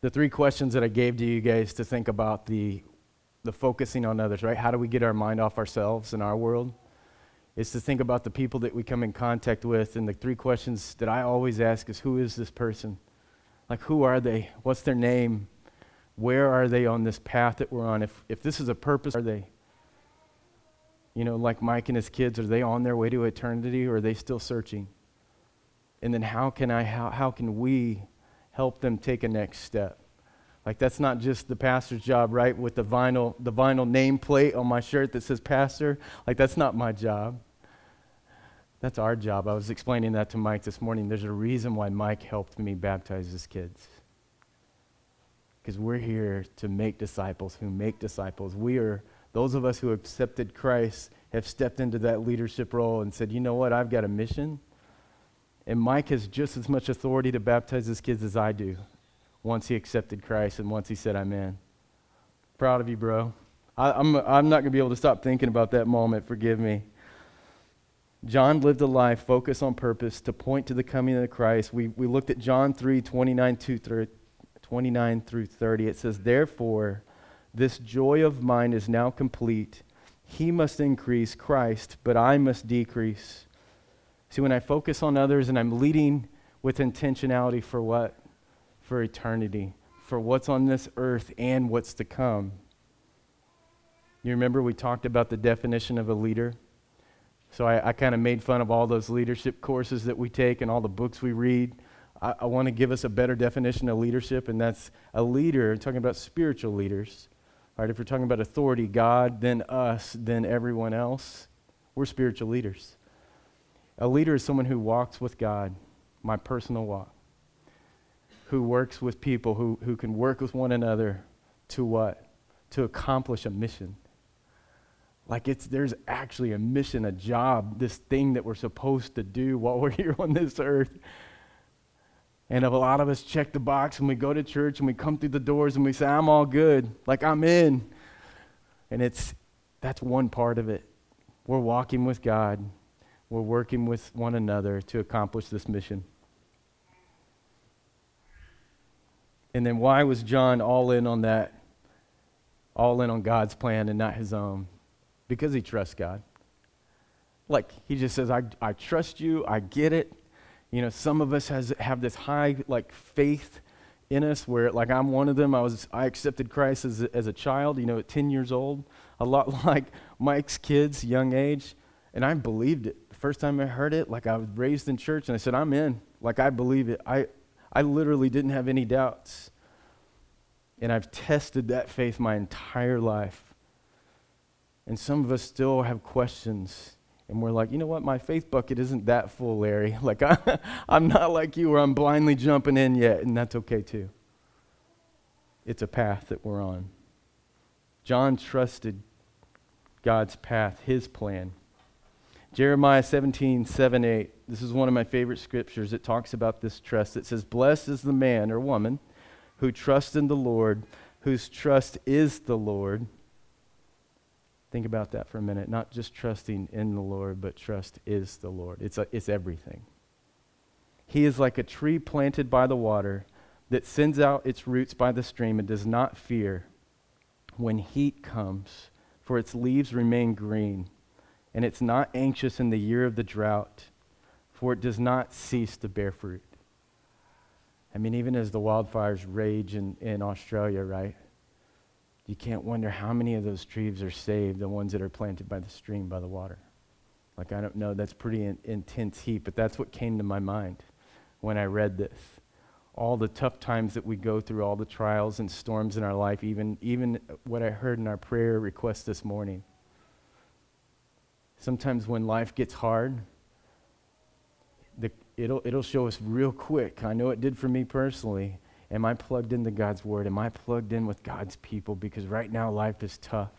the three questions that I gave to you guys to think about the, the focusing on others, right? How do we get our mind off ourselves and our world? Is to think about the people that we come in contact with. And the three questions that I always ask is who is this person? Like, who are they? What's their name? Where are they on this path that we're on? If, if this is a purpose, are they? You know, like Mike and his kids, are they on their way to eternity or are they still searching? And then how can I, how, how can we help them take a next step? Like that's not just the pastor's job, right? With the vinyl, the vinyl nameplate on my shirt that says pastor. Like that's not my job. That's our job. I was explaining that to Mike this morning. There's a reason why Mike helped me baptize his kids. Because we're here to make disciples who make disciples. We are those of us who accepted Christ have stepped into that leadership role and said, you know what, I've got a mission. And Mike has just as much authority to baptize his kids as I do once he accepted Christ and once he said, I'm in. Proud of you, bro. I, am I'm, I'm not going to be able to stop thinking about that moment. Forgive me. John lived a life focused on purpose to point to the coming of Christ. We, we looked at John 3 29, 29 through 30. It says, Therefore, this joy of mine is now complete. He must increase, Christ, but I must decrease. See, when I focus on others and I'm leading with intentionality for what? For eternity, for what's on this earth and what's to come. You remember we talked about the definition of a leader? So I, I kind of made fun of all those leadership courses that we take and all the books we read. I, I want to give us a better definition of leadership, and that's a leader, talking about spiritual leaders Right? If we're talking about authority, God, then us, then everyone else, we're spiritual leaders. A leader is someone who walks with God, my personal walk, who works with people, who, who can work with one another to what? To accomplish a mission. Like it's there's actually a mission, a job, this thing that we're supposed to do while we're here on this earth. And a lot of us check the box and we go to church and we come through the doors and we say, I'm all good, like I'm in. And it's that's one part of it. We're walking with God, we're working with one another to accomplish this mission. And then why was John all in on that? All in on God's plan and not his own? Because he trusts God. Like he just says, I, I trust you, I get it. You know, some of us has, have this high like faith in us where like I'm one of them. I was I accepted Christ as a, as a child, you know, at 10 years old, a lot like Mike's kids, young age, and I believed it. First time I heard it, like I was raised in church and I said, "I'm in." Like I believe it. I I literally didn't have any doubts. And I've tested that faith my entire life. And some of us still have questions and we're like, you know what? My faith bucket isn't that full, Larry. Like, I, I'm not like you where I'm blindly jumping in yet, and that's okay too. It's a path that we're on. John trusted God's path, his plan. Jeremiah 17, 7, 8. This is one of my favorite scriptures. It talks about this trust. It says, Blessed is the man or woman who trusts in the Lord, whose trust is the Lord. Think about that for a minute. Not just trusting in the Lord, but trust is the Lord. It's, a, it's everything. He is like a tree planted by the water that sends out its roots by the stream and does not fear when heat comes, for its leaves remain green. And it's not anxious in the year of the drought, for it does not cease to bear fruit. I mean, even as the wildfires rage in, in Australia, right? you can't wonder how many of those trees are saved, the ones that are planted by the stream, by the water. Like, I don't know, that's pretty in, intense heat, but that's what came to my mind when I read this. All the tough times that we go through, all the trials and storms in our life, even, even what I heard in our prayer request this morning. Sometimes when life gets hard, the, it'll, it'll show us real quick. I know it did for me personally Am I plugged into God's word? Am I plugged in with God's people? Because right now life is tough.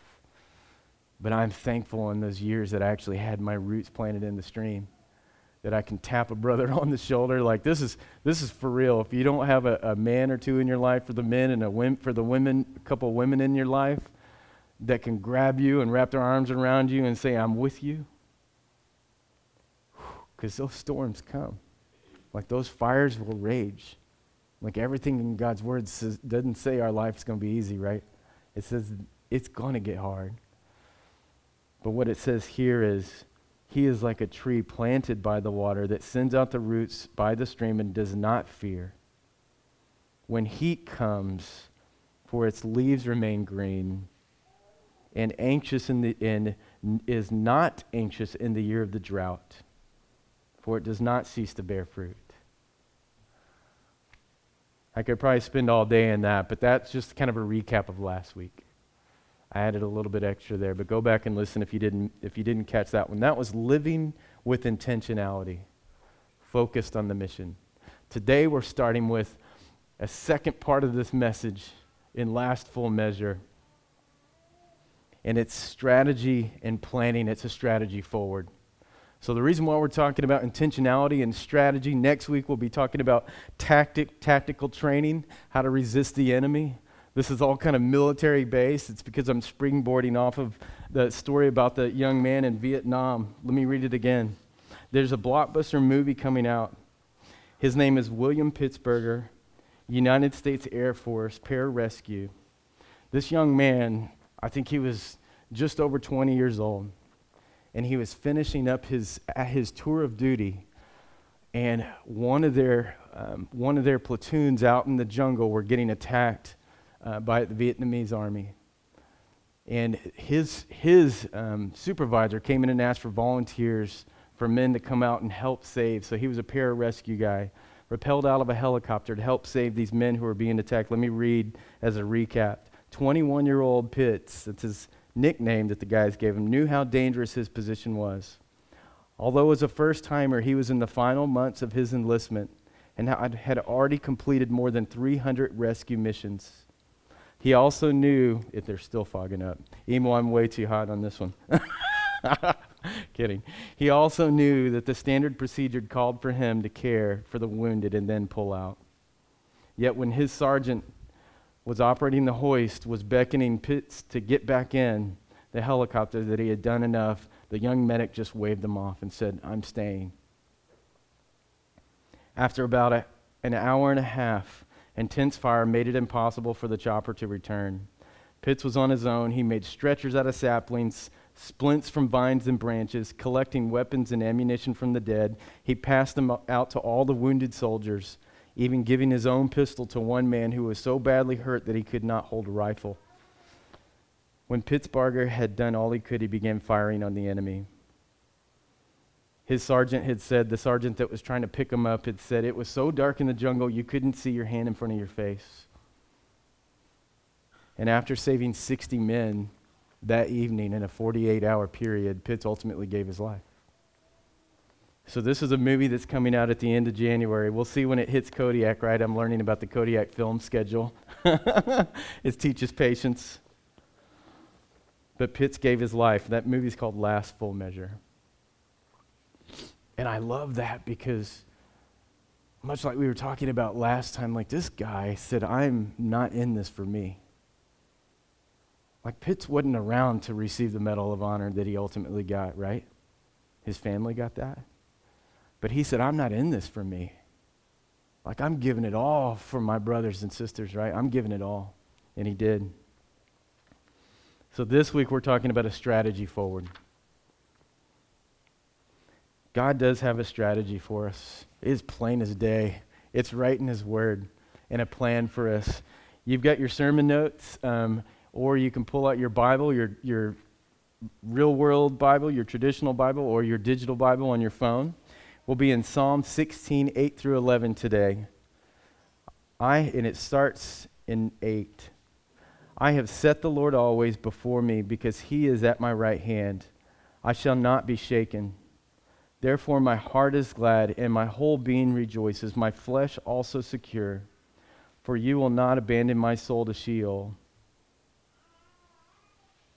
But I'm thankful in those years that I actually had my roots planted in the stream. That I can tap a brother on the shoulder. Like this is this is for real. If you don't have a, a man or two in your life for the men and a for the women, a couple women in your life that can grab you and wrap their arms around you and say, I'm with you. Because those storms come. Like those fires will rage. Like everything in God's word says, doesn't say our life's going to be easy, right? It says it's going to get hard. But what it says here is he is like a tree planted by the water that sends out the roots by the stream and does not fear. When heat comes, for its leaves remain green, and anxious in the and is not anxious in the year of the drought, for it does not cease to bear fruit. I could probably spend all day in that, but that's just kind of a recap of last week. I added a little bit extra there, but go back and listen if you didn't if you didn't catch that one. That was living with intentionality, focused on the mission. Today we're starting with a second part of this message in last full measure. And it's strategy and planning, it's a strategy forward. So, the reason why we're talking about intentionality and strategy, next week we'll be talking about tactic, tactical training, how to resist the enemy. This is all kind of military based. It's because I'm springboarding off of the story about the young man in Vietnam. Let me read it again. There's a blockbuster movie coming out. His name is William Pitsenbarger, United States Air Force pararescue. This young man, I think he was just over 20 years old and he was finishing up his, his tour of duty. And one of, their, um, one of their platoons out in the jungle were getting attacked uh, by the Vietnamese army. And his, his um, supervisor came in and asked for volunteers for men to come out and help save. So he was a pararescue guy, rappelled out of a helicopter to help save these men who were being attacked. Let me read as a recap. 21 year old Pitts, that's his nickname that the guys gave him, knew how dangerous his position was. Although as a first timer, he was in the final months of his enlistment and had already completed more than 300 rescue missions. He also knew, if they're still fogging up, Emo, I'm way too hot on this one. Kidding. He also knew that the standard procedure called for him to care for the wounded and then pull out. Yet when his sergeant was operating the hoist, was beckoning Pitts to get back in the helicopter that he had done enough. The young medic just waved them off and said, I'm staying. After about a, an hour and a half, intense fire made it impossible for the chopper to return. Pitts was on his own. He made stretchers out of saplings, splints from vines and branches, collecting weapons and ammunition from the dead. He passed them out to all the wounded soldiers even giving his own pistol to one man who was so badly hurt that he could not hold a rifle. When Pitsenbarger had done all he could, he began firing on the enemy. His sergeant had said, the sergeant that was trying to pick him up had said, it was so dark in the jungle you couldn't see your hand in front of your face. And after saving 60 men that evening in a 48 hour period, Pitts ultimately gave his life. So this is a movie that's coming out at the end of January. We'll see when it hits Kodiak, right? I'm learning about the Kodiak film schedule. it teaches patience. But Pitts gave his life. That movie's called Last Full Measure. And I love that because much like we were talking about last time, like this guy said, I'm not in this for me. Like Pitts wasn't around to receive the Medal of Honor that he ultimately got, right? His family got that. But he said, I'm not in this for me. Like, I'm giving it all for my brothers and sisters, right? I'm giving it all. And he did. So this week we're talking about a strategy forward. God does have a strategy for us. It is plain as day. It's right in His Word and a plan for us. You've got your sermon notes, um, or you can pull out your Bible, your, your real world Bible, your traditional Bible, or your digital Bible on your phone. We'll be in Psalm 16, 8 through 11 today. I, and it starts in 8. I have set the Lord always before me because he is at my right hand. I shall not be shaken. Therefore, my heart is glad and my whole being rejoices, my flesh also secure. For you will not abandon my soul to Sheol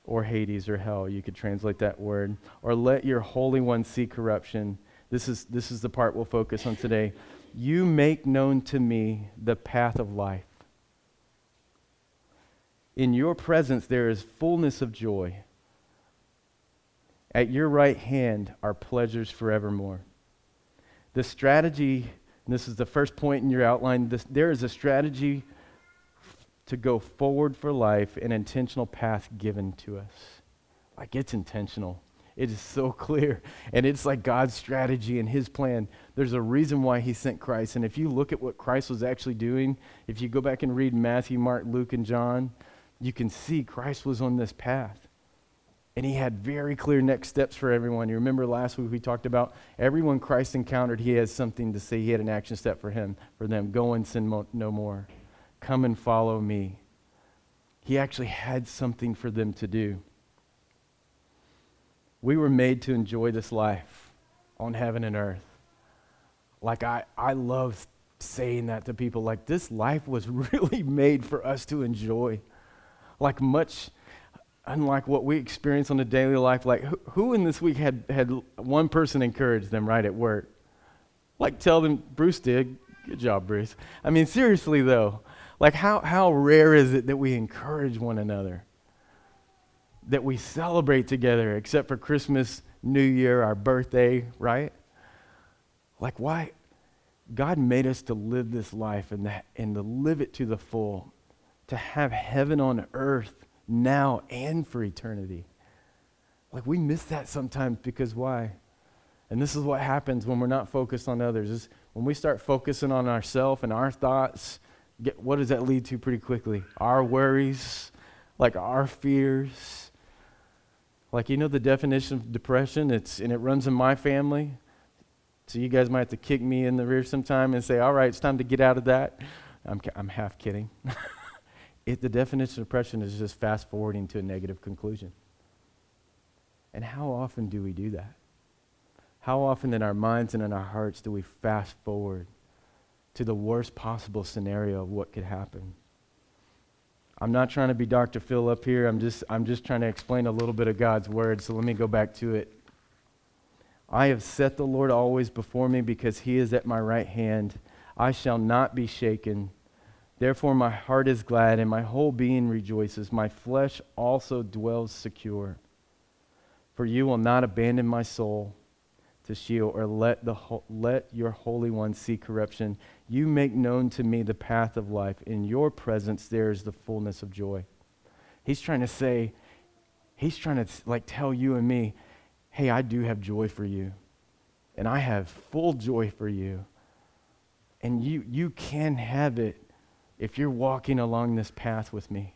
or Hades or hell. You could translate that word. Or let your Holy One see corruption. This is, this is the part we'll focus on today. You make known to me the path of life. In your presence there is fullness of joy. At your right hand are pleasures forevermore. The strategy this is the first point in your outline. This, there is a strategy to go forward for life, an intentional path given to us. Like it's intentional. It is so clear. And it's like God's strategy and his plan. There's a reason why he sent Christ. And if you look at what Christ was actually doing, if you go back and read Matthew, Mark, Luke, and John, you can see Christ was on this path. And he had very clear next steps for everyone. You remember last week we talked about everyone Christ encountered, he has something to say. He had an action step for him, for them. Go and sin mo- no more. Come and follow me. He actually had something for them to do. We were made to enjoy this life on heaven and earth. Like, I, I love saying that to people. Like, this life was really made for us to enjoy. Like, much unlike what we experience on a daily life. Like, who, who in this week had, had one person encourage them right at work? Like, tell them, Bruce did. Good job, Bruce. I mean, seriously, though, like, how, how rare is it that we encourage one another? That we celebrate together, except for Christmas, New Year, our birthday, right? Like, why? God made us to live this life and, that, and to live it to the full, to have heaven on earth now and for eternity. Like, we miss that sometimes because why? And this is what happens when we're not focused on others. Is when we start focusing on ourselves and our thoughts, get, what does that lead to pretty quickly? Our worries, like our fears like, you know the definition of depression? It's, and it runs in my family. So you guys might have to kick me in the rear sometime and say, all right, it's time to get out of that. I'm, I'm half kidding. it, the definition of depression is just fast forwarding to a negative conclusion. And how often do we do that? How often in our minds and in our hearts do we fast forward to the worst possible scenario of what could happen? I'm not trying to be Dr. Phil up here. I'm just, I'm just trying to explain a little bit of God's word. So let me go back to it. I have set the Lord always before me because he is at my right hand. I shall not be shaken. Therefore, my heart is glad and my whole being rejoices. My flesh also dwells secure. For you will not abandon my soul to Sheol or let, the, let your Holy One see corruption. You make known to me the path of life. In your presence there is the fullness of joy. He's trying to say, he's trying to like tell you and me, hey, I do have joy for you. And I have full joy for you. And you, you can have it if you're walking along this path with me.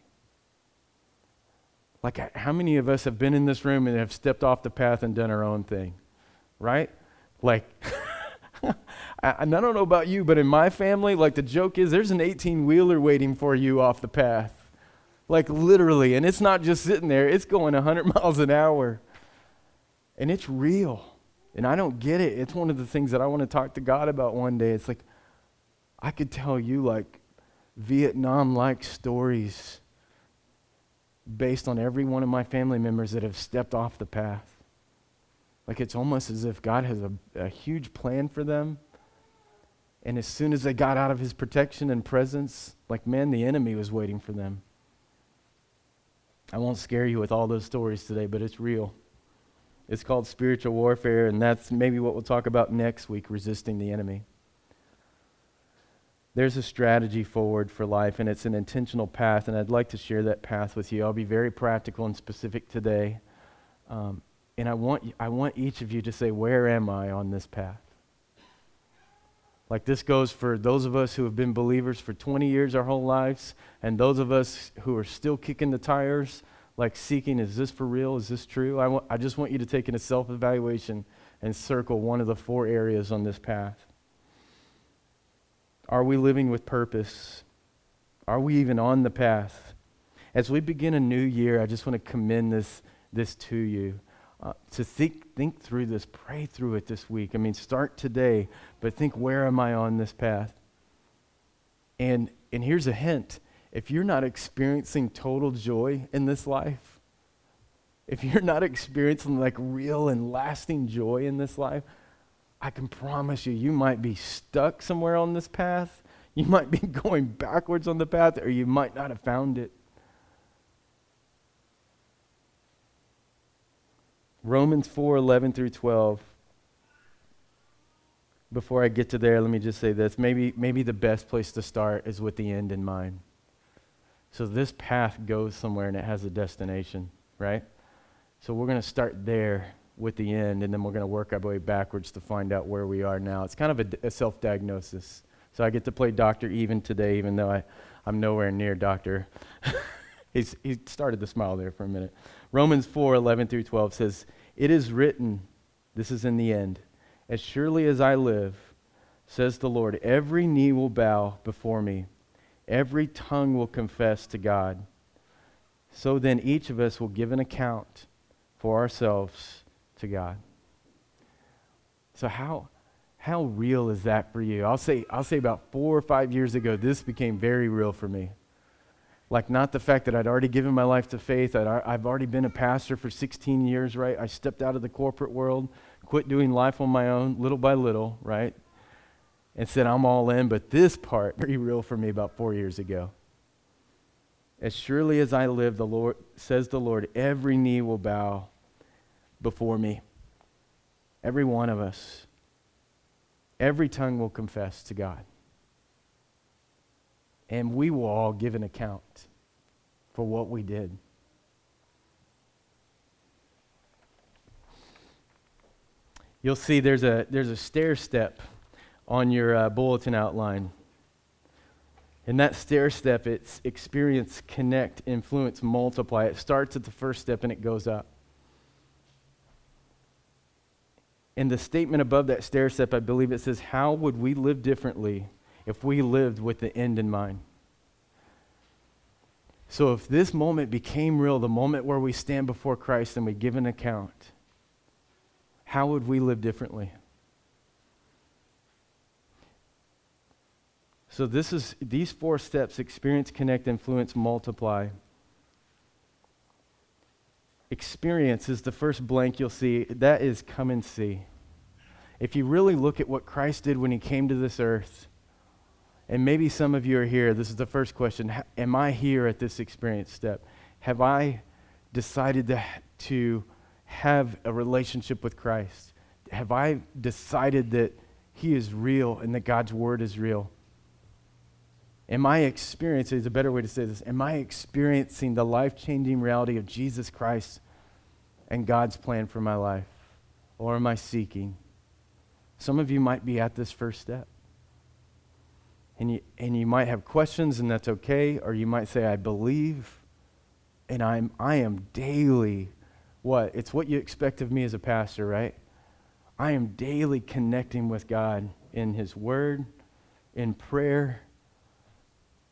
Like, how many of us have been in this room and have stepped off the path and done our own thing? Right? Like, I, I don't know about you, but in my family, like the joke is there's an 18 wheeler waiting for you off the path. Like literally. And it's not just sitting there, it's going 100 miles an hour. And it's real. And I don't get it. It's one of the things that I want to talk to God about one day. It's like, I could tell you like Vietnam like stories based on every one of my family members that have stepped off the path. Like it's almost as if God has a, a huge plan for them and as soon as they got out of his protection and presence, like, man, the enemy was waiting for them. I won't scare you with all those stories today, but it's real. It's called spiritual warfare, and that's maybe what we'll talk about next week resisting the enemy. There's a strategy forward for life, and it's an intentional path, and I'd like to share that path with you. I'll be very practical and specific today. Um, and I want, I want each of you to say, Where am I on this path? Like this goes for those of us who have been believers for 20 years our whole lives, and those of us who are still kicking the tires, like seeking, is this for real? Is this true? I, I just want you to take in a self evaluation and circle one of the four areas on this path. Are we living with purpose? Are we even on the path? As we begin a new year, I just want to commend this, this to you uh, to think, think through this, pray through it this week. I mean, start today, but think, where am I on this path? And, and here's a hint if you're not experiencing total joy in this life, if you're not experiencing like real and lasting joy in this life, I can promise you, you might be stuck somewhere on this path. You might be going backwards on the path, or you might not have found it. Romans 4 11 through 12. before I get to there, let me just say this. Maybe, maybe the best place to start is with the end in mind. So this path goes somewhere and it has a destination, right? So we're going to start there with the end, and then we're going to work our way backwards to find out where we are now. It's kind of a, a self diagnosis. So I get to play doctor even today, even though I, I'm nowhere near doctor. He started to smile there for a minute. Romans 4 11 through 12 says, It is written, this is in the end, as surely as I live, says the Lord, every knee will bow before me, every tongue will confess to God. So then each of us will give an account for ourselves to God. So how how real is that for you? I'll say I'll say about 4 or 5 years ago this became very real for me. Like not the fact that I'd already given my life to faith, i I've already been a pastor for 16 years, right? I stepped out of the corporate world, quit doing life on my own little by little, right? And said I'm all in, but this part very real for me about 4 years ago. As surely as I live, the Lord says the Lord, every knee will bow before me. Every one of us. Every tongue will confess to God. And we will all give an account for what we did. You'll see there's a, there's a stair step on your uh, bulletin outline. And that stair step, it's experience, connect, influence, multiply. It starts at the first step and it goes up. In the statement above that stair step, I believe it says, How would we live differently if we lived with the end in mind? So, if this moment became real, the moment where we stand before Christ and we give an account, how would we live differently? So this is these four steps experience, connect, influence, multiply. Experience is the first blank you'll see. That is come and see. If you really look at what Christ did when he came to this earth, and maybe some of you are here, this is the first question Am I here at this experience step? Have I decided to, to have a relationship with Christ? Have I decided that he is real and that God's word is real? Am I experiencing, is a better way to say this, am I experiencing the life changing reality of Jesus Christ and God's plan for my life? Or am I seeking? Some of you might be at this first step. And you, and you might have questions, and that's okay. Or you might say, I believe, and I'm, I am daily what? It's what you expect of me as a pastor, right? I am daily connecting with God in His Word, in prayer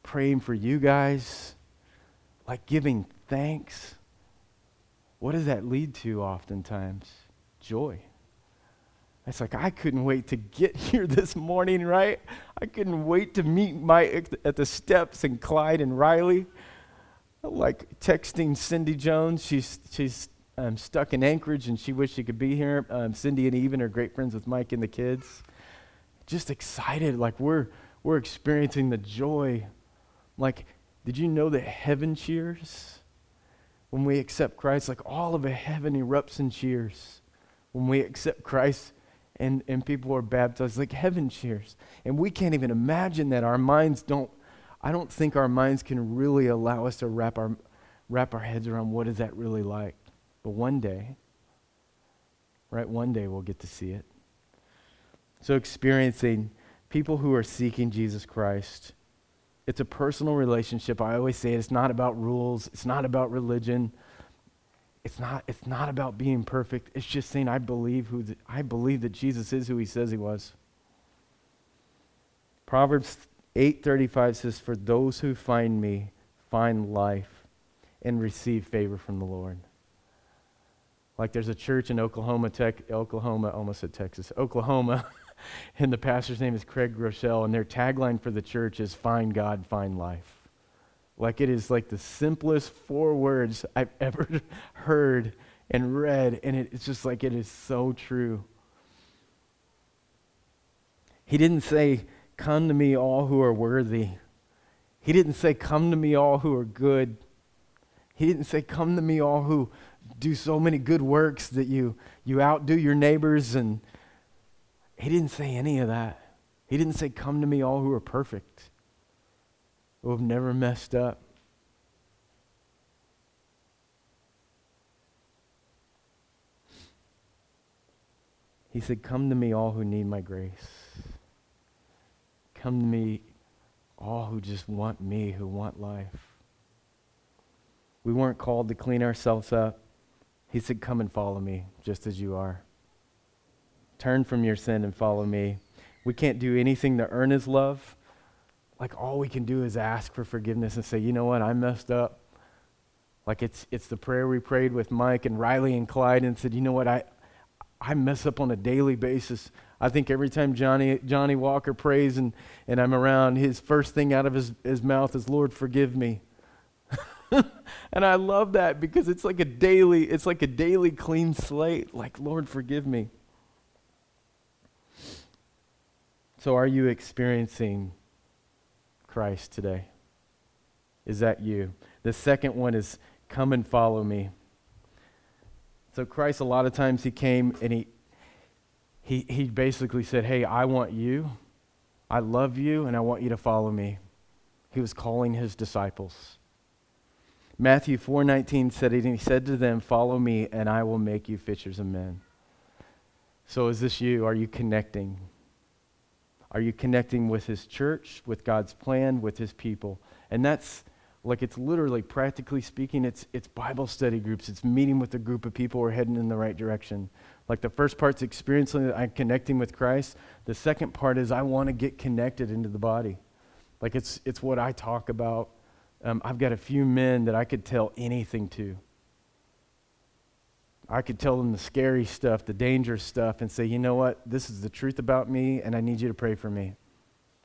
praying for you guys, like giving thanks. What does that lead to oftentimes? Joy. It's like, I couldn't wait to get here this morning, right? I couldn't wait to meet my at the steps and Clyde and Riley. Like texting Cindy Jones, she's, she's um, stuck in Anchorage and she wished she could be here. Um, Cindy and Even are great friends with Mike and the kids. Just excited, like we're, we're experiencing the joy like, did you know that heaven cheers when we accept Christ? Like, all of heaven erupts and cheers when we accept Christ and, and people are baptized. Like, heaven cheers. And we can't even imagine that. Our minds don't, I don't think our minds can really allow us to wrap our, wrap our heads around what is that really like. But one day, right, one day we'll get to see it. So, experiencing people who are seeking Jesus Christ it's a personal relationship. I always say it, it's not about rules, it's not about religion. It's not, it's not about being perfect. It's just saying I believe who the, I believe that Jesus is who he says he was. Proverbs 8:35 says for those who find me find life and receive favor from the Lord. Like there's a church in Oklahoma, tech, Oklahoma, almost at Texas, Oklahoma. and the pastor's name is Craig Groeschel, and their tagline for the church is Find God, Find Life. Like it is like the simplest four words I've ever heard and read, and it, it's just like it is so true. He didn't say, Come to me, all who are worthy. He didn't say, Come to me, all who are good. He didn't say, Come to me, all who do so many good works that you, you outdo your neighbors and He didn't say any of that. He didn't say, Come to me, all who are perfect, who have never messed up. He said, Come to me, all who need my grace. Come to me, all who just want me, who want life. We weren't called to clean ourselves up. He said, Come and follow me, just as you are. Turn from your sin and follow me. We can't do anything to earn his love. Like all we can do is ask for forgiveness and say, you know what, I messed up. Like it's it's the prayer we prayed with Mike and Riley and Clyde and said, you know what, I I mess up on a daily basis. I think every time Johnny Johnny Walker prays and, and I'm around, his first thing out of his, his mouth is, Lord, forgive me. and I love that because it's like a daily, it's like a daily clean slate. Like, Lord, forgive me. So, are you experiencing Christ today? Is that you? The second one is come and follow me. So, Christ, a lot of times, he came and he, he, he basically said, Hey, I want you. I love you, and I want you to follow me. He was calling his disciples. Matthew 4:19 said it, and he said to them, "Follow me, and I will make you fishers of men." So is this you? Are you connecting? Are you connecting with His church, with God's plan, with His people? And that's like it's literally, practically speaking, it's, it's Bible study groups. It's meeting with a group of people who are heading in the right direction. Like the first part's experiencing that I'm connecting with Christ. The second part is I want to get connected into the body. Like it's, it's what I talk about. Um, I've got a few men that I could tell anything to. I could tell them the scary stuff, the dangerous stuff, and say, you know what? This is the truth about me, and I need you to pray for me.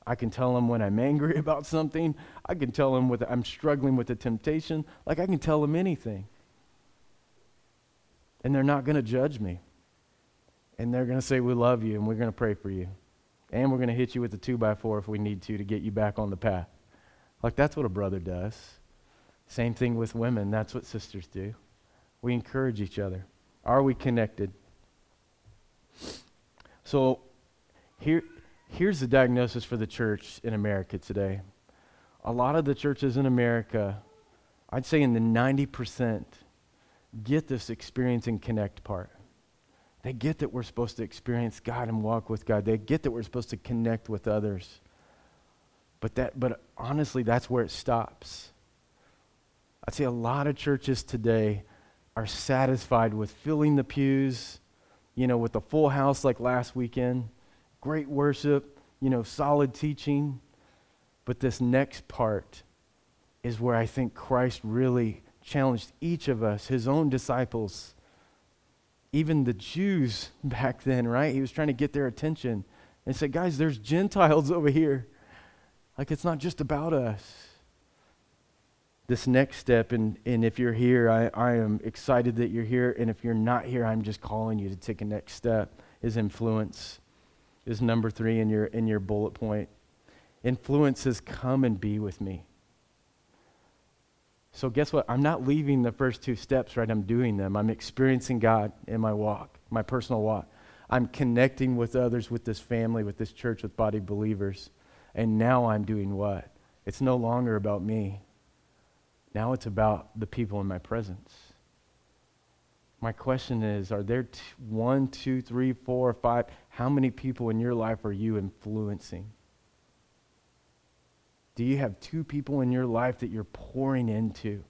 I can tell them when I'm angry about something. I can tell them when I'm struggling with a temptation. Like, I can tell them anything. And they're not going to judge me. And they're going to say, We love you, and we're going to pray for you. And we're going to hit you with a two by four if we need to to get you back on the path. Like, that's what a brother does. Same thing with women. That's what sisters do. We encourage each other. Are we connected? So here, here's the diagnosis for the church in America today. A lot of the churches in America, I'd say in the 90%, get this experience and connect part. They get that we're supposed to experience God and walk with God. They get that we're supposed to connect with others. But that but honestly that's where it stops. I'd say a lot of churches today are satisfied with filling the pews, you know, with a full house like last weekend, great worship, you know, solid teaching. But this next part is where I think Christ really challenged each of us, his own disciples, even the Jews back then, right? He was trying to get their attention and said, guys, there's Gentiles over here. Like it's not just about us this next step. And, and if you're here, I, I am excited that you're here. And if you're not here, I'm just calling you to take a next step. Is influence is number three in your in your bullet point. Influence is come and be with me. So guess what? I'm not leaving the first two steps, right? I'm doing them. I'm experiencing God in my walk, my personal walk. I'm connecting with others, with this family, with this church, with body believers. And now I'm doing what? It's no longer about me. Now it's about the people in my presence. My question is Are there t- one, two, three, four, five? How many people in your life are you influencing? Do you have two people in your life that you're pouring into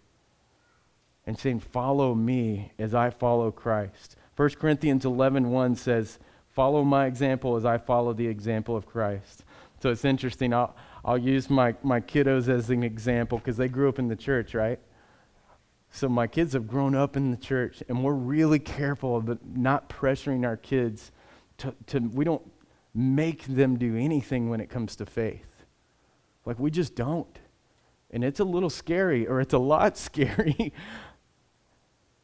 and saying, Follow me as I follow Christ? 1 Corinthians 11 1 says, Follow my example as I follow the example of Christ. So it's interesting. I'll, I'll use my, my kiddos as an example because they grew up in the church, right? So my kids have grown up in the church, and we're really careful about not pressuring our kids to, to we don't make them do anything when it comes to faith. Like we just don't. And it's a little scary, or it's a lot scary.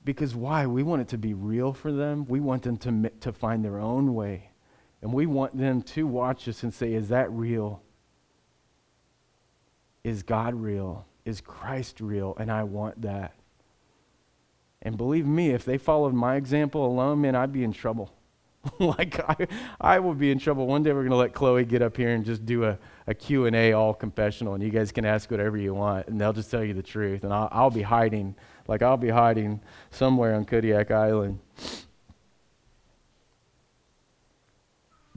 because why? We want it to be real for them. We want them to, to find their own way. And we want them to watch us and say, Is that real? Is God real? Is Christ real? And I want that. And believe me, if they followed my example alone, man, I'd be in trouble. like I, I would be in trouble. One day we're going to let Chloe get up here and just do a, a Q&A all confessional and you guys can ask whatever you want and they'll just tell you the truth. And I'll, I'll be hiding, like I'll be hiding somewhere on Kodiak Island.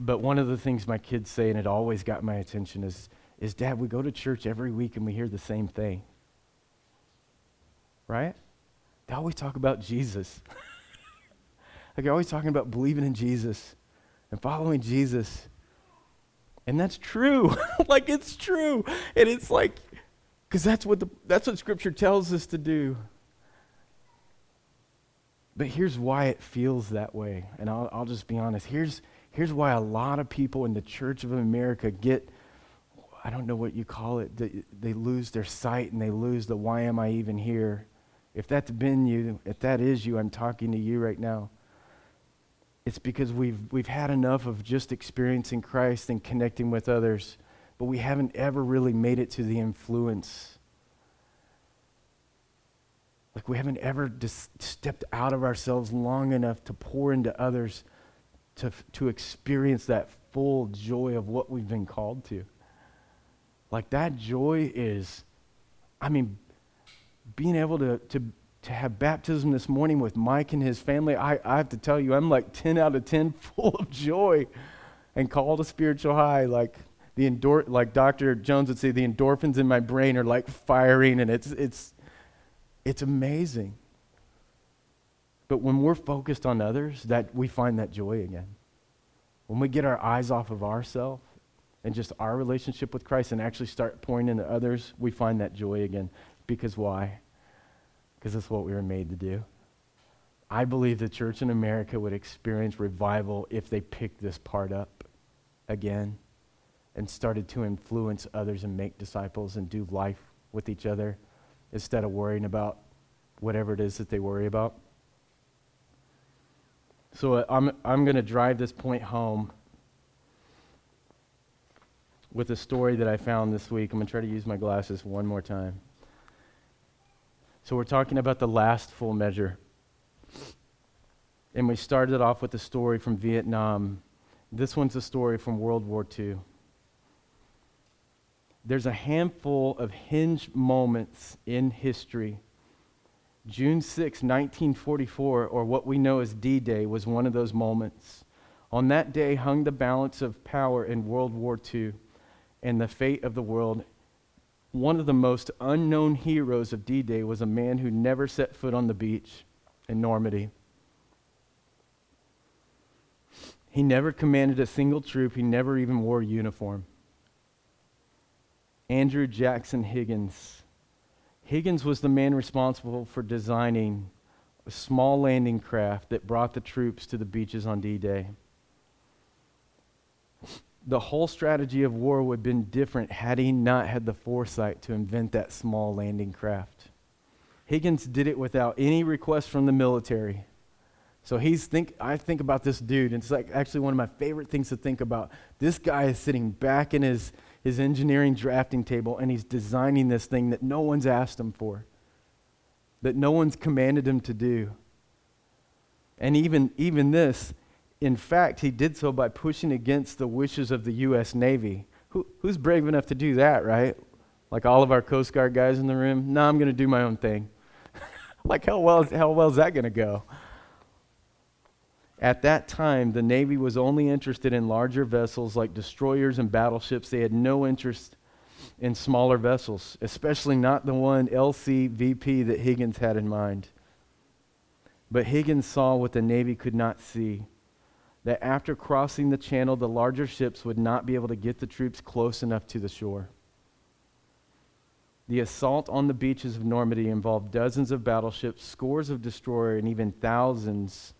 But one of the things my kids say, and it always got my attention, is, is Dad, we go to church every week and we hear the same thing. Right? They always talk about Jesus. like you're always talking about believing in Jesus and following Jesus. And that's true. like it's true. And it's like, because that's what the that's what scripture tells us to do. But here's why it feels that way. And I'll, I'll just be honest. Here's Here's why a lot of people in the Church of America get, I don't know what you call it, they, they lose their sight and they lose the why am I even here. If that's been you, if that is you, I'm talking to you right now. It's because we've, we've had enough of just experiencing Christ and connecting with others, but we haven't ever really made it to the influence. Like we haven't ever just stepped out of ourselves long enough to pour into others to, to experience that full joy of what we've been called to. Like that joy is, I mean, being able to, to, to have baptism this morning with Mike and his family, I, I have to tell you, I'm like 10 out of 10 full of joy and called a spiritual high. Like, the endor- like Dr. Jones would say, the endorphins in my brain are like firing, and it's, it's, it's amazing. But when we're focused on others, that we find that joy again. When we get our eyes off of ourselves and just our relationship with Christ and actually start pouring into others, we find that joy again. Because why? Because that's what we were made to do. I believe the church in America would experience revival if they picked this part up again and started to influence others and make disciples and do life with each other instead of worrying about whatever it is that they worry about. So uh, I'm, I'm going to drive this point home with a story that I found this week. I'm going to try to use my glasses one more time. So we're talking about the last full measure. And we started off with a story from Vietnam. This one's a story from World War II. There's a handful of hinge moments in history June 6, 1944, or what we know as D Day, was one of those moments. On that day hung the balance of power in World War II and the fate of the world. One of the most unknown heroes of D Day was a man who never set foot on the beach in Normandy. He never commanded a single troop, he never even wore a uniform. Andrew Jackson Higgins Higgins was the man responsible for designing a small landing craft that brought the troops to the beaches on D Day. The whole strategy of war would have been different had he not had the foresight to invent that small landing craft. Higgins did it without any request from the military. So he's think I think about this dude, and it's like actually one of my favorite things to think about. This guy is sitting back in his his engineering drafting table and he's designing this thing that no one's asked him for, that no one's commanded him to do. And even, even this, in fact, he did so by pushing against the wishes of the U.S. Navy. Who, who's brave enough to do that, right? Like all of our Coast Guard guys in the room? No, I'm going to do my own thing. like, how well, how well is that going to go? At that time, the Navy was only interested in larger vessels like destroyers and battleships. They had no interest in smaller vessels, especially not the one LCVP that Higgins had in mind. But Higgins saw what the Navy could not see that after crossing the channel, the larger ships would not be able to get the troops close enough to the shore. The assault on the beaches of Normandy involved dozens of battleships, scores of destroyers, and even thousands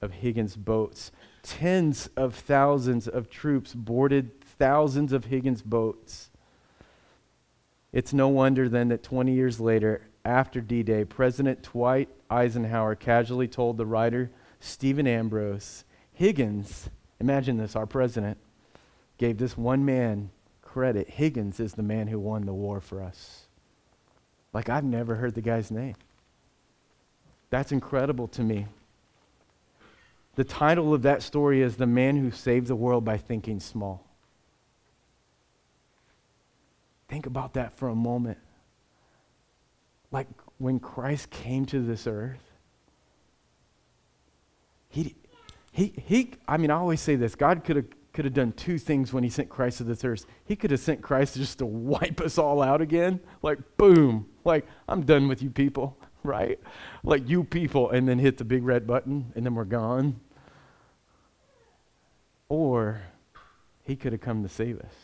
of Higgins' boats. Tens of thousands of troops boarded thousands of Higgins' boats. It's no wonder then that 20 years later, after D Day, President Dwight Eisenhower casually told the writer Stephen Ambrose, Higgins, imagine this, our president, gave this one man credit. Higgins is the man who won the war for us. Like, I've never heard the guy's name. That's incredible to me. The title of that story is The Man Who Saved the World by Thinking Small. Think about that for a moment. Like when Christ came to this earth, he, he, he, I mean, I always say this God could have could have done two things when he sent Christ to this earth. He could have sent Christ just to wipe us all out again, like boom, like I'm done with you people, right? Like you people, and then hit the big red button, and then we're gone. Or he could have come to save us.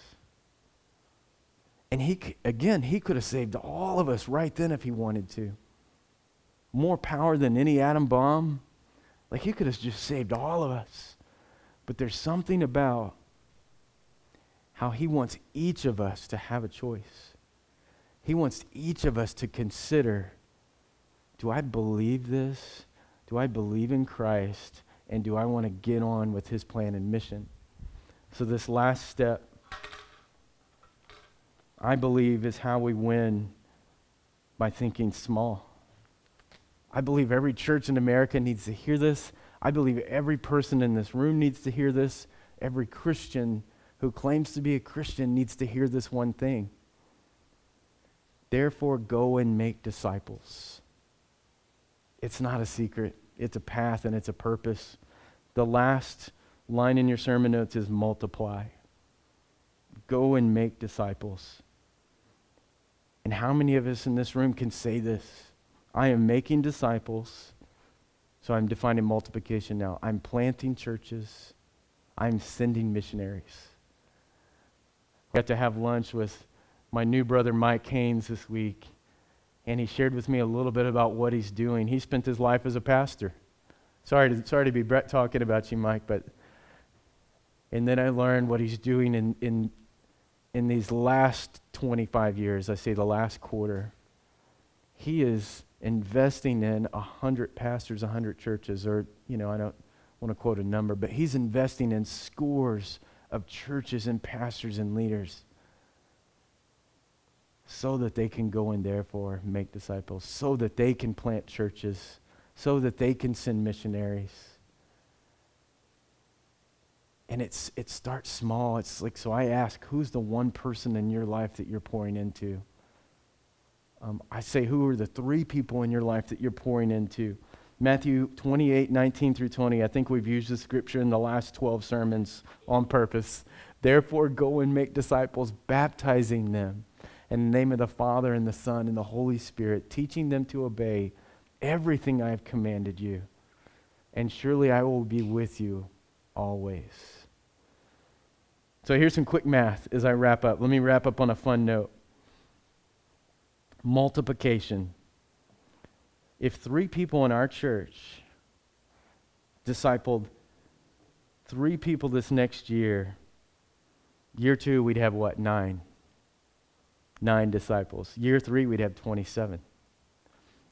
And he, again, he could have saved all of us right then if he wanted to. More power than any atom bomb. Like he could have just saved all of us. But there's something about how he wants each of us to have a choice. He wants each of us to consider do I believe this? Do I believe in Christ? And do I want to get on with his plan and mission? So, this last step, I believe, is how we win by thinking small. I believe every church in America needs to hear this. I believe every person in this room needs to hear this. Every Christian who claims to be a Christian needs to hear this one thing. Therefore, go and make disciples. It's not a secret, it's a path and it's a purpose. The last line in your sermon notes is multiply. Go and make disciples. And how many of us in this room can say this? I am making disciples so I'm defining multiplication now. I'm planting churches. I'm sending missionaries. I got to have lunch with my new brother Mike Haynes this week, and he shared with me a little bit about what he's doing. He spent his life as a pastor. Sorry to, sorry to be Brett talking about you, Mike, but and then I learned what he's doing in, in, in these last 25 years. I say the last quarter. He is investing in a hundred pastors, a hundred churches, or, you know, I don't want to quote a number, but he's investing in scores of churches and pastors and leaders so that they can go and therefore make disciples, so that they can plant churches, so that they can send missionaries. And it's, it starts small. It's like, so I ask, who's the one person in your life that you're pouring into? Um, I say, who are the three people in your life that you're pouring into? Matthew 28, 19 through 20. I think we've used the scripture in the last 12 sermons on purpose. Therefore, go and make disciples, baptizing them in the name of the Father and the Son and the Holy Spirit, teaching them to obey everything I have commanded you. And surely I will be with you always. So here's some quick math as I wrap up. Let me wrap up on a fun note multiplication. If three people in our church discipled three people this next year, year two, we'd have what? Nine. Nine disciples. Year three, we'd have 27.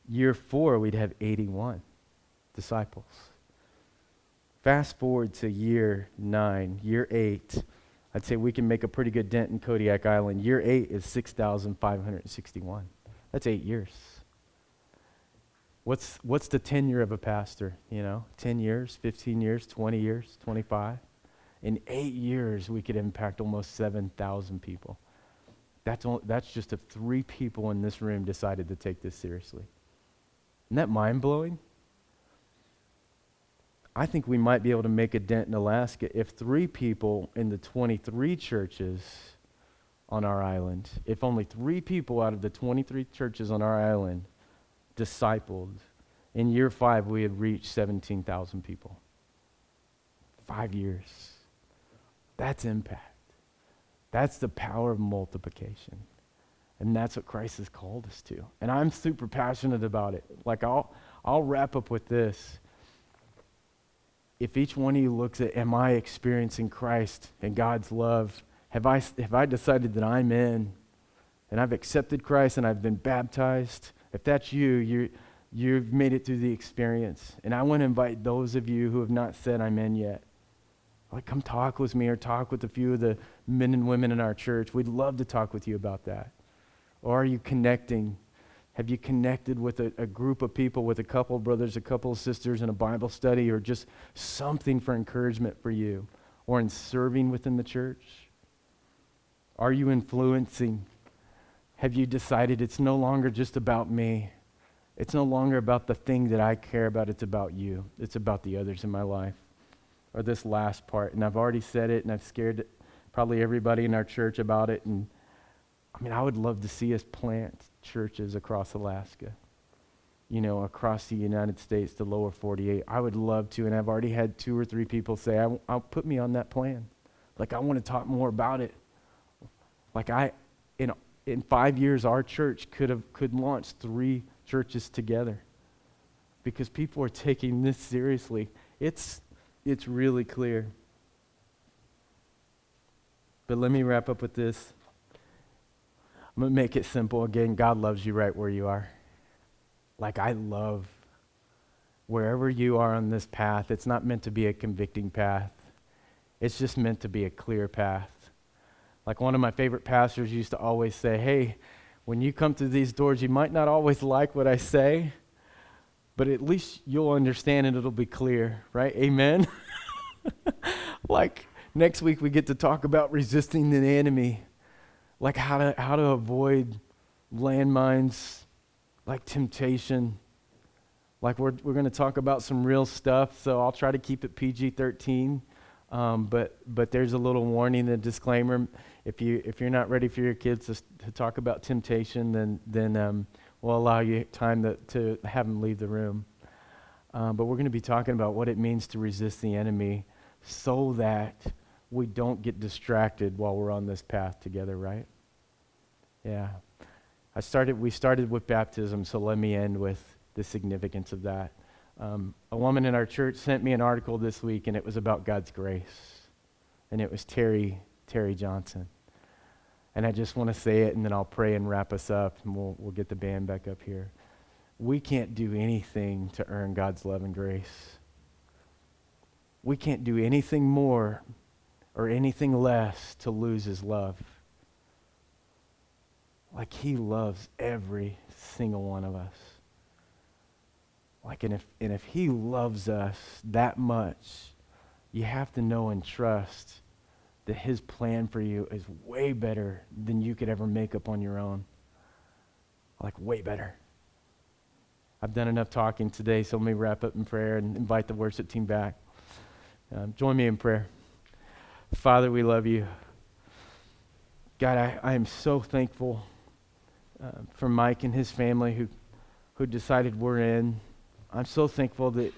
Year four, we'd have 81 disciples. Fast forward to year nine, year eight, I'd say we can make a pretty good dent in Kodiak Island. Year eight is 6,561. That's eight years. What's, what's the tenure of a pastor? You know, 10 years, 15 years, 20 years, 25? In eight years, we could impact almost 7,000 people. That's, only, that's just if three people in this room decided to take this seriously. Isn't that mind blowing? I think we might be able to make a dent in Alaska if three people in the 23 churches on our island, if only three people out of the 23 churches on our island discipled, in year five we had reached 17,000 people. Five years. That's impact. That's the power of multiplication. And that's what Christ has called us to. And I'm super passionate about it. Like, I'll, I'll wrap up with this. If each one of you looks at, am I experiencing Christ and God's love? Have I, have I decided that I'm in and I've accepted Christ and I've been baptized? If that's you, you you've made it through the experience. And I want to invite those of you who have not said I'm in yet. Like, come talk with me or talk with a few of the men and women in our church. We'd love to talk with you about that. Or are you connecting Have you connected with a, a group of people, with a couple brothers, a couple sisters in a Bible study, or just something for encouragement for you, or in serving within the church? Are you influencing? Have you decided it's no longer just about me? It's no longer about the thing that I care about, it's about you. It's about the others in my life. Or this last part, and I've already said it, and I've scared probably everybody in our church about it. And I mean, I would love to see us plant churches across Alaska, you know, across the United States, the lower 48. I would love to, and I've already had two or three people say, I, I'll put me on that plan. Like, I want to talk more about it. Like, I, in, in five years, our church could have could launch three churches together because people are taking this seriously. It's, it's really clear. But let me wrap up with this. I'm going to make it simple again. God loves you right where you are. Like I love wherever you are on this path, it's not meant to be a convicting path, it's just meant to be a clear path. Like one of my favorite pastors used to always say, Hey, when you come through these doors, you might not always like what I say, but at least you'll understand and it'll be clear, right? Amen? like next week, we get to talk about resisting the enemy, like how to, how to avoid landmines, like temptation. Like we're, we're going to talk about some real stuff, so I'll try to keep it PG 13. Um, but, but there's a little warning and disclaimer if you if you're not ready for your kids to, to talk about temptation, then then um, we'll allow you time to, to have them leave the room. Um, but we're going to be talking about what it means to resist the enemy, so that we don't get distracted while we're on this path together. Right? Yeah. I started. We started with baptism, so let me end with the significance of that. Um, a woman in our church sent me an article this week, and it was about God's grace, and it was Terry Terry Johnson. And I just want to say it, and then I'll pray and wrap us up, and we'll, we'll get the band back up here. We can't do anything to earn God's love and grace. We can't do anything more or anything less to lose his love. Like he loves every single one of us. Like, and if, and if he loves us that much, you have to know and trust that his plan for you is way better than you could ever make up on your own. Like, way better. I've done enough talking today, so let me wrap up in prayer and invite the worship team back. Um, join me in prayer. Father, we love you. God, I, I am so thankful uh, for Mike and his family who, who decided we're in. I'm so thankful that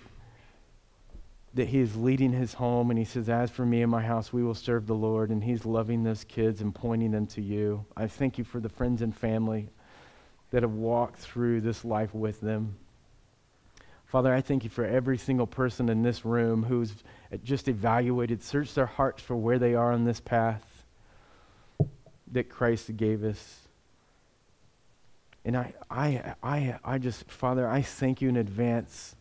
that he is leading his home and he says, As for me and my house, we will serve the Lord. And he's loving those kids and pointing them to you. I thank you for the friends and family that have walked through this life with them. Father, I thank you for every single person in this room who's just evaluated, searched their hearts for where they are on this path that Christ gave us. And I, I, I, I just, Father, I thank you in advance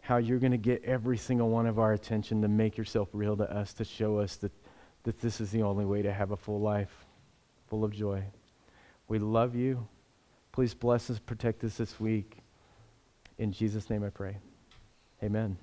how you're going to get every single one of our attention to make yourself real to us, to show us that, that this is the only way to have a full life, full of joy. We love you. Please bless us, protect us this week. In Jesus' name I pray. Amen.